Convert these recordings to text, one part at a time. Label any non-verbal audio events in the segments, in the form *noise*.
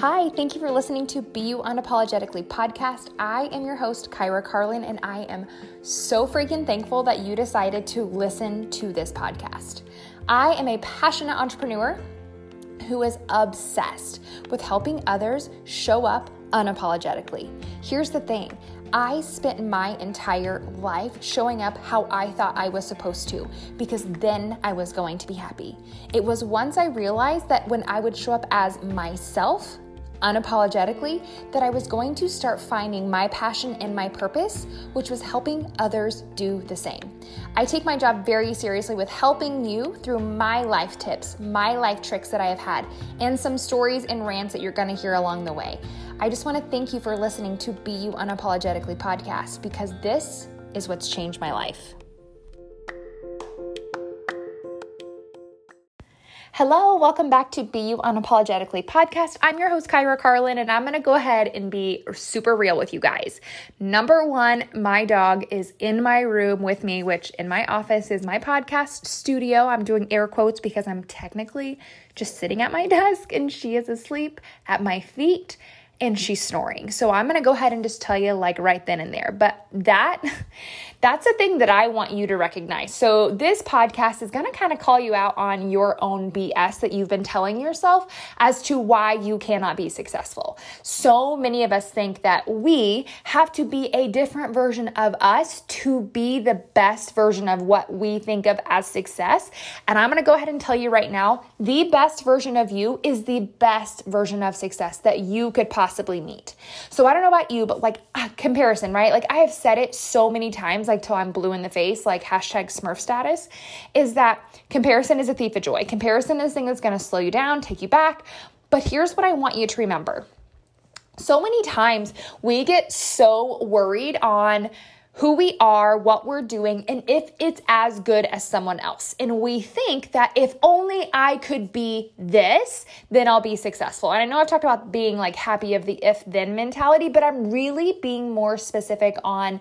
Hi, thank you for listening to Be You Unapologetically podcast. I am your host, Kyra Carlin, and I am so freaking thankful that you decided to listen to this podcast. I am a passionate entrepreneur who is obsessed with helping others show up unapologetically. Here's the thing I spent my entire life showing up how I thought I was supposed to because then I was going to be happy. It was once I realized that when I would show up as myself, unapologetically that I was going to start finding my passion and my purpose, which was helping others do the same. I take my job very seriously with helping you through my life tips, my life tricks that I have had, and some stories and rants that you're going to hear along the way. I just want to thank you for listening to Be You Unapologetically podcast because this is what's changed my life. Hello, welcome back to Be You Unapologetically podcast. I'm your host, Kyra Carlin, and I'm going to go ahead and be super real with you guys. Number one, my dog is in my room with me, which in my office is my podcast studio. I'm doing air quotes because I'm technically just sitting at my *laughs* desk and she is asleep at my feet and she's snoring. So I'm going to go ahead and just tell you like right then and there. But that *laughs* that's a thing that I want you to recognize. So this podcast is going to kind of call you out on your own BS that you've been telling yourself as to why you cannot be successful. So many of us think that we have to be a different version of us to be the best version of what we think of as success. And I'm going to go ahead and tell you right now, the best version of you is the best version of success that you could possibly meet. So I don't know about you, but like uh, comparison, right? Like I have said it so many times, like till I'm blue in the face, like hashtag smurf status, is that comparison is a thief of joy. Comparison is the thing that's gonna slow you down, take you back. But here's what I want you to remember. So many times we get so worried on who we are, what we're doing, and if it's as good as someone else. And we think that if only I could be this, then I'll be successful. And I know I've talked about being like happy of the if then mentality, but I'm really being more specific on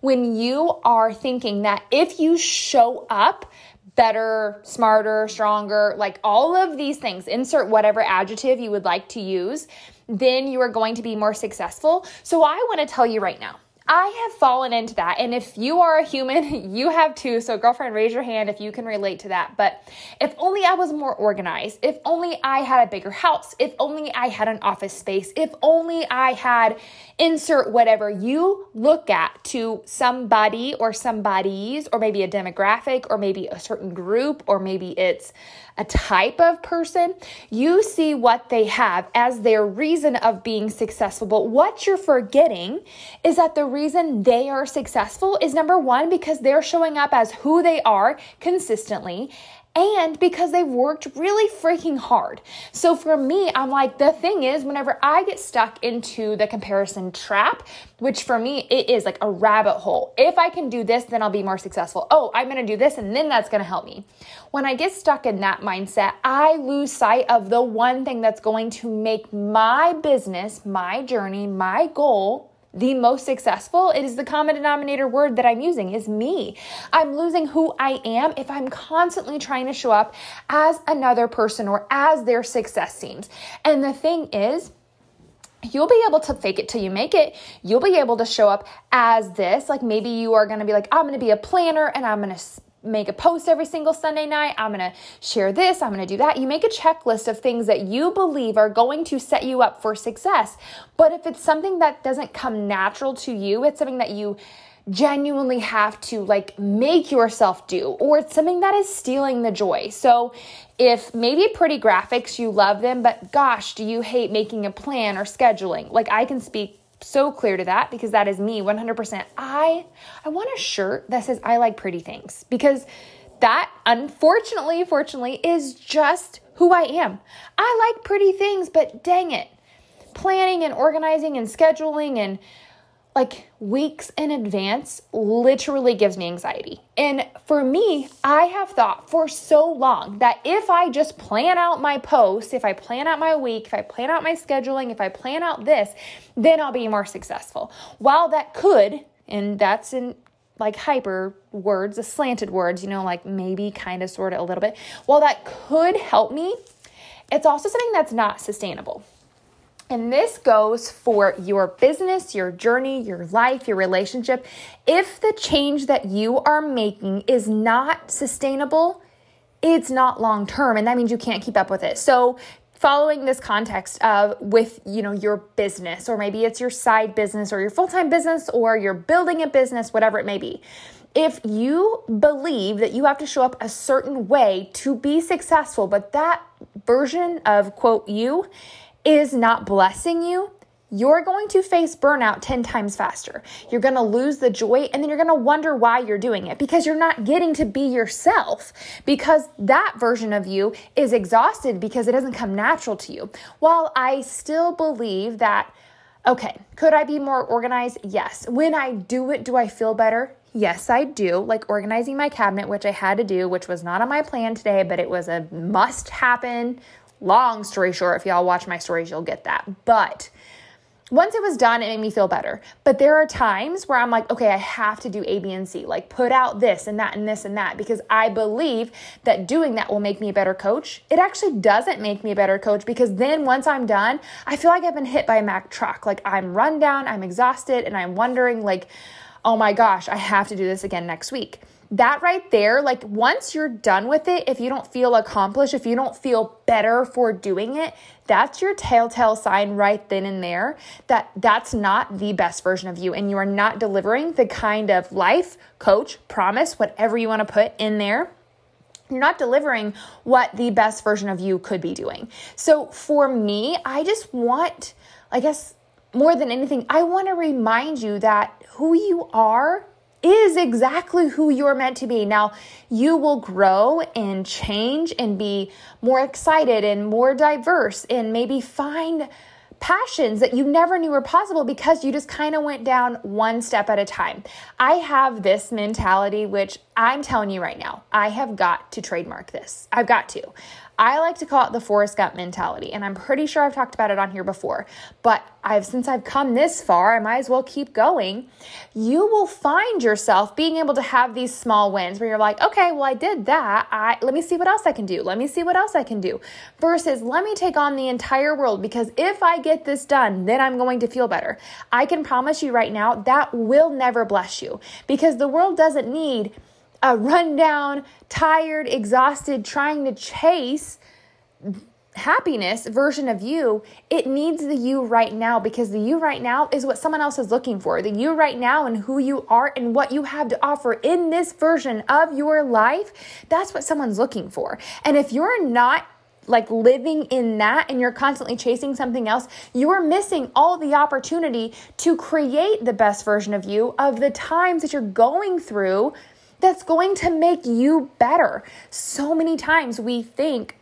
when you are thinking that if you show up, better, smarter, stronger, like all of these things, insert whatever adjective you would like to use, then you are going to be more successful. So I want to tell you right now I have fallen into that. And if you are a human, *laughs* you have too. So, girlfriend, raise your hand if you can relate to that. But if only I was more organized, if only I had a bigger house, if only I had an office space, if only I had insert whatever you look at to somebody or somebody's, or maybe a demographic, or maybe a certain group, or maybe it's a type of person, you see what they have as their reason of being successful. But what you're forgetting is that the reason they are successful is number one, because they're showing up as who they are consistently and because they've worked really freaking hard. So for me, I'm like, the thing is, whenever I get stuck into the comparison trap, which for me, it is like a rabbit hole. If I can do this, then I'll be more successful. Oh, I'm gonna do this, and then that's gonna help me. When I get stuck in that mindset, I lose sight of the one thing that's going to make my business, my journey, my goal the most successful, it is the common denominator word that I'm using is me. I'm losing who I am if I'm constantly trying to show up as another person or as their success seems. And the thing is, you'll be able to fake it till you make it. You'll be able to show up as this. Like maybe you are going to be like, I'm going to be a planner and I'm going to make a post every single Sunday night. I'm going to share this. I'm going to do that. You make a checklist of things that you believe are going to set you up for success. But if it's something that doesn't come natural to you, it's something that you genuinely have to like make yourself do, or it's something that is stealing the joy. So, if maybe pretty graphics, you love them, but gosh, do you hate making a plan or scheduling? Like, I can speak so clear to that because that is me 100%. I I want a shirt that says I like pretty things because that unfortunately fortunately is just who I am. I like pretty things, but dang it. Planning and organizing and scheduling and like weeks in advance literally gives me anxiety. And for me, I have thought for so long that if I just plan out my post, if I plan out my week, if I plan out my scheduling, if I plan out this, then I'll be more successful. While that could, and that's in like hyper words, a slanted words, you know, like maybe kind of sort of a little bit, while that could help me, it's also something that's not sustainable. And this goes for your business, your journey, your life, your relationship. If the change that you are making is not sustainable, it's not long term and that means you can't keep up with it. So following this context of with you know your business or maybe it's your side business or your full-time business or you're building a business whatever it may be if you believe that you have to show up a certain way to be successful but that version of quote you is not blessing you you're going to face burnout 10 times faster. You're going to lose the joy and then you're going to wonder why you're doing it because you're not getting to be yourself because that version of you is exhausted because it doesn't come natural to you. While I still believe that, okay, could I be more organized? Yes. When I do it, do I feel better? Yes, I do. Like organizing my cabinet, which I had to do, which was not on my plan today, but it was a must happen. Long story short, if y'all watch my stories, you'll get that. But once it was done, it made me feel better. But there are times where I'm like, okay, I have to do A, B, and C, like put out this and that and this and that, because I believe that doing that will make me a better coach. It actually doesn't make me a better coach because then once I'm done, I feel like I've been hit by a Mack truck. Like I'm run down, I'm exhausted, and I'm wondering, like, oh my gosh, I have to do this again next week that right there, like once you're done with it, if you don't feel accomplished, if you don't feel better for doing it, that's your telltale sign right then and there that that's not the best version of you and you are not delivering the kind of life, coach, promise, whatever you want to put in there you're not delivering what the best version of you could be doing. So for me, I just want, I guess, more than anything, I want to remind you that who you are is exactly who you're meant to be. Now, you will grow and change and be more excited and more diverse and maybe find passions that you never knew were possible because you just kind of went down one step at a time. I have this mentality, which I'm telling you right now, I have got to trademark this. I've got to. I like to call it the Forrest Gump mentality, and I'm pretty sure I've talked about it on here before. But I've since I've come this far, I might as well keep going. You will find yourself being able to have these small wins where you're like, okay, well I did that. I let me see what else I can do. Let me see what else I can do. Versus let me take on the entire world because if I get this done, then I'm going to feel better. I can promise you right now that will never bless you because the world doesn't need a rundown, tired, exhausted, trying to chase happiness version of you, it needs the you right now because the you right now is what someone else is looking for. The you right now and who you are and what you have to offer in this version of your life, that's what someone's looking for. And if you're not like living in that and you're constantly chasing something else, you are missing all the opportunity to create the best version of you of the times that you're going through that's going to make you better. So many times we think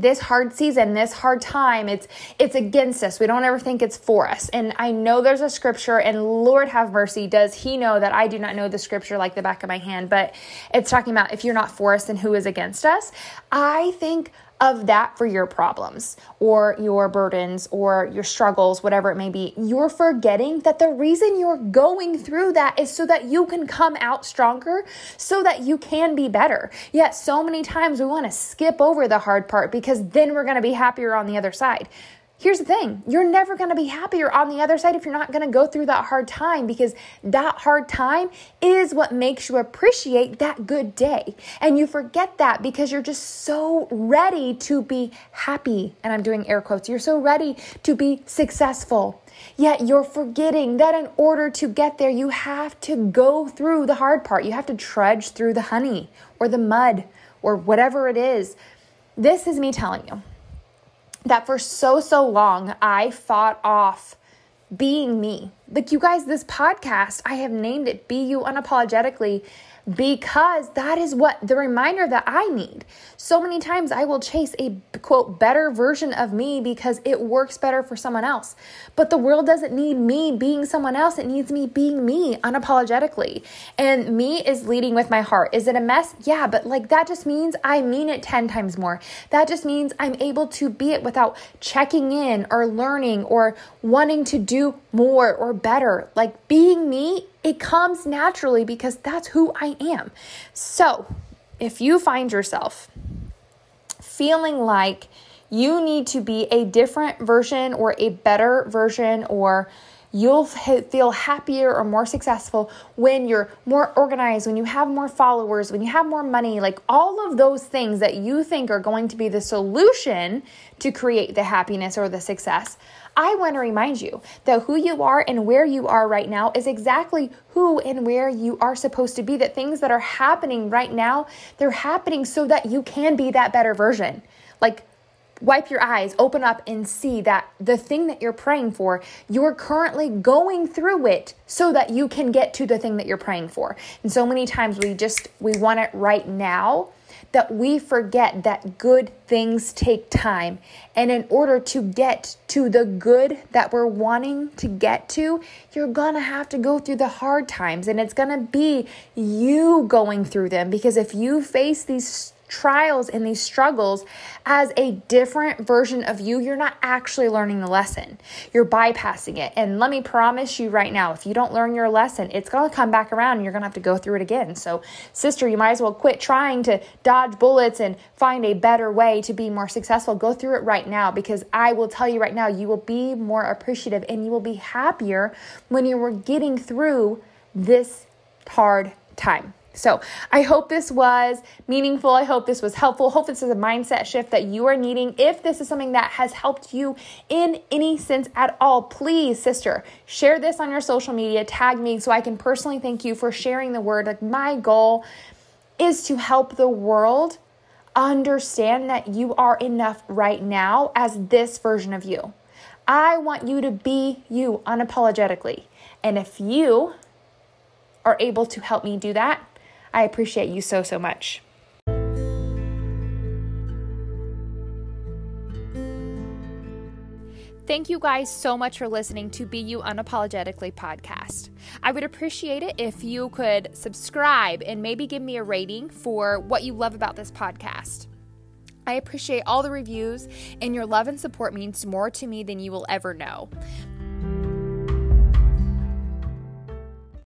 this hard season this hard time it's it's against us. We don't ever think it's for us. And i know there's a scripture and lord have mercy does he know that i do not know the scripture like the back of my hand? But it's talking about if you're not for us then who is against us i think of that for your problems or your burdens or your struggles, whatever it may be. You're forgetting that the reason you're going through that is so that you can come out stronger, so that you can be better. Yet, so many times we want to skip over the hard part because then we're going to be happier on the other side. Here's the thing you're never going to be happier on the other side if you're not going to go through that hard time because that hard time is what makes you appreciate that good day. And you forget that because you're just so ready to be happy. And I'm doing air quotes. You're so ready to be successful. Yet you're forgetting that in order to get there, you have to go through the hard part. You have to trudge through the honey or the mud or whatever it is. This is me telling you that for so, so long I fought off being me. Like, you guys, this podcast, I have named it Be You Unapologetically because that is what the reminder that I need. So many times I will chase a quote better version of me because it works better for someone else. But the world doesn't need me being someone else, it needs me being me unapologetically. And me is leading with my heart. Is it a mess? Yeah, but like that just means I mean it 10 times more. That just means I'm able to be it without checking in or learning or wanting to do more or better. Like being me it comes naturally because that's who I am. So, if you find yourself feeling like You need to be a different version or a better version or You'll feel happier or more successful when you're more organized, when you have more followers, when you have more money, like all of those things that you think are going to be the solution to create the happiness or the success. I want to remind you that who you are and where you are right now is exactly who and where you are supposed to be. That things that are happening right now, they're happening so that you can be that better version. Like wipe your eyes, open up, and see that the thing that you're praying for, you're currently going through it so that you can get to the thing that you're praying for. And so many times we just, we want it right now that we forget that good things take time. And in order to get to the good that we're wanting to get to, you're gonna have to go through the hard times. And it's gonna be you going through them because if you face these trials and these struggles as a different version of you, you're not actually learning the lesson. You're bypassing it. And let me promise you right now, if you don't learn your lesson, it's going to come back around and you're going to have to go through it again. So, sister, you might as well quit trying to dodge bullets and find a better way to be more successful. Go through it right now because I will tell you right now, you will be more appreciative and you will be happier when you were getting through this hard time. So I hope this was meaningful. I hope this was helpful. Hope this is a mindset shift that you are needing. If this is something that has helped you in any sense at all, please, sister, share this on your social media. Tag me so I can personally thank you for sharing the word. Like my goal is to help the world understand that you are enough right now as this version of you. I want you to be you unapologetically. And if you are able to help me do that, I appreciate you so, so much. Thank you guys so much for listening to Be You Unapologetically podcast. I would appreciate it if you could subscribe and maybe give me a rating for what you love about this podcast. I appreciate all the reviews, and your love and support means more to me than you will ever know.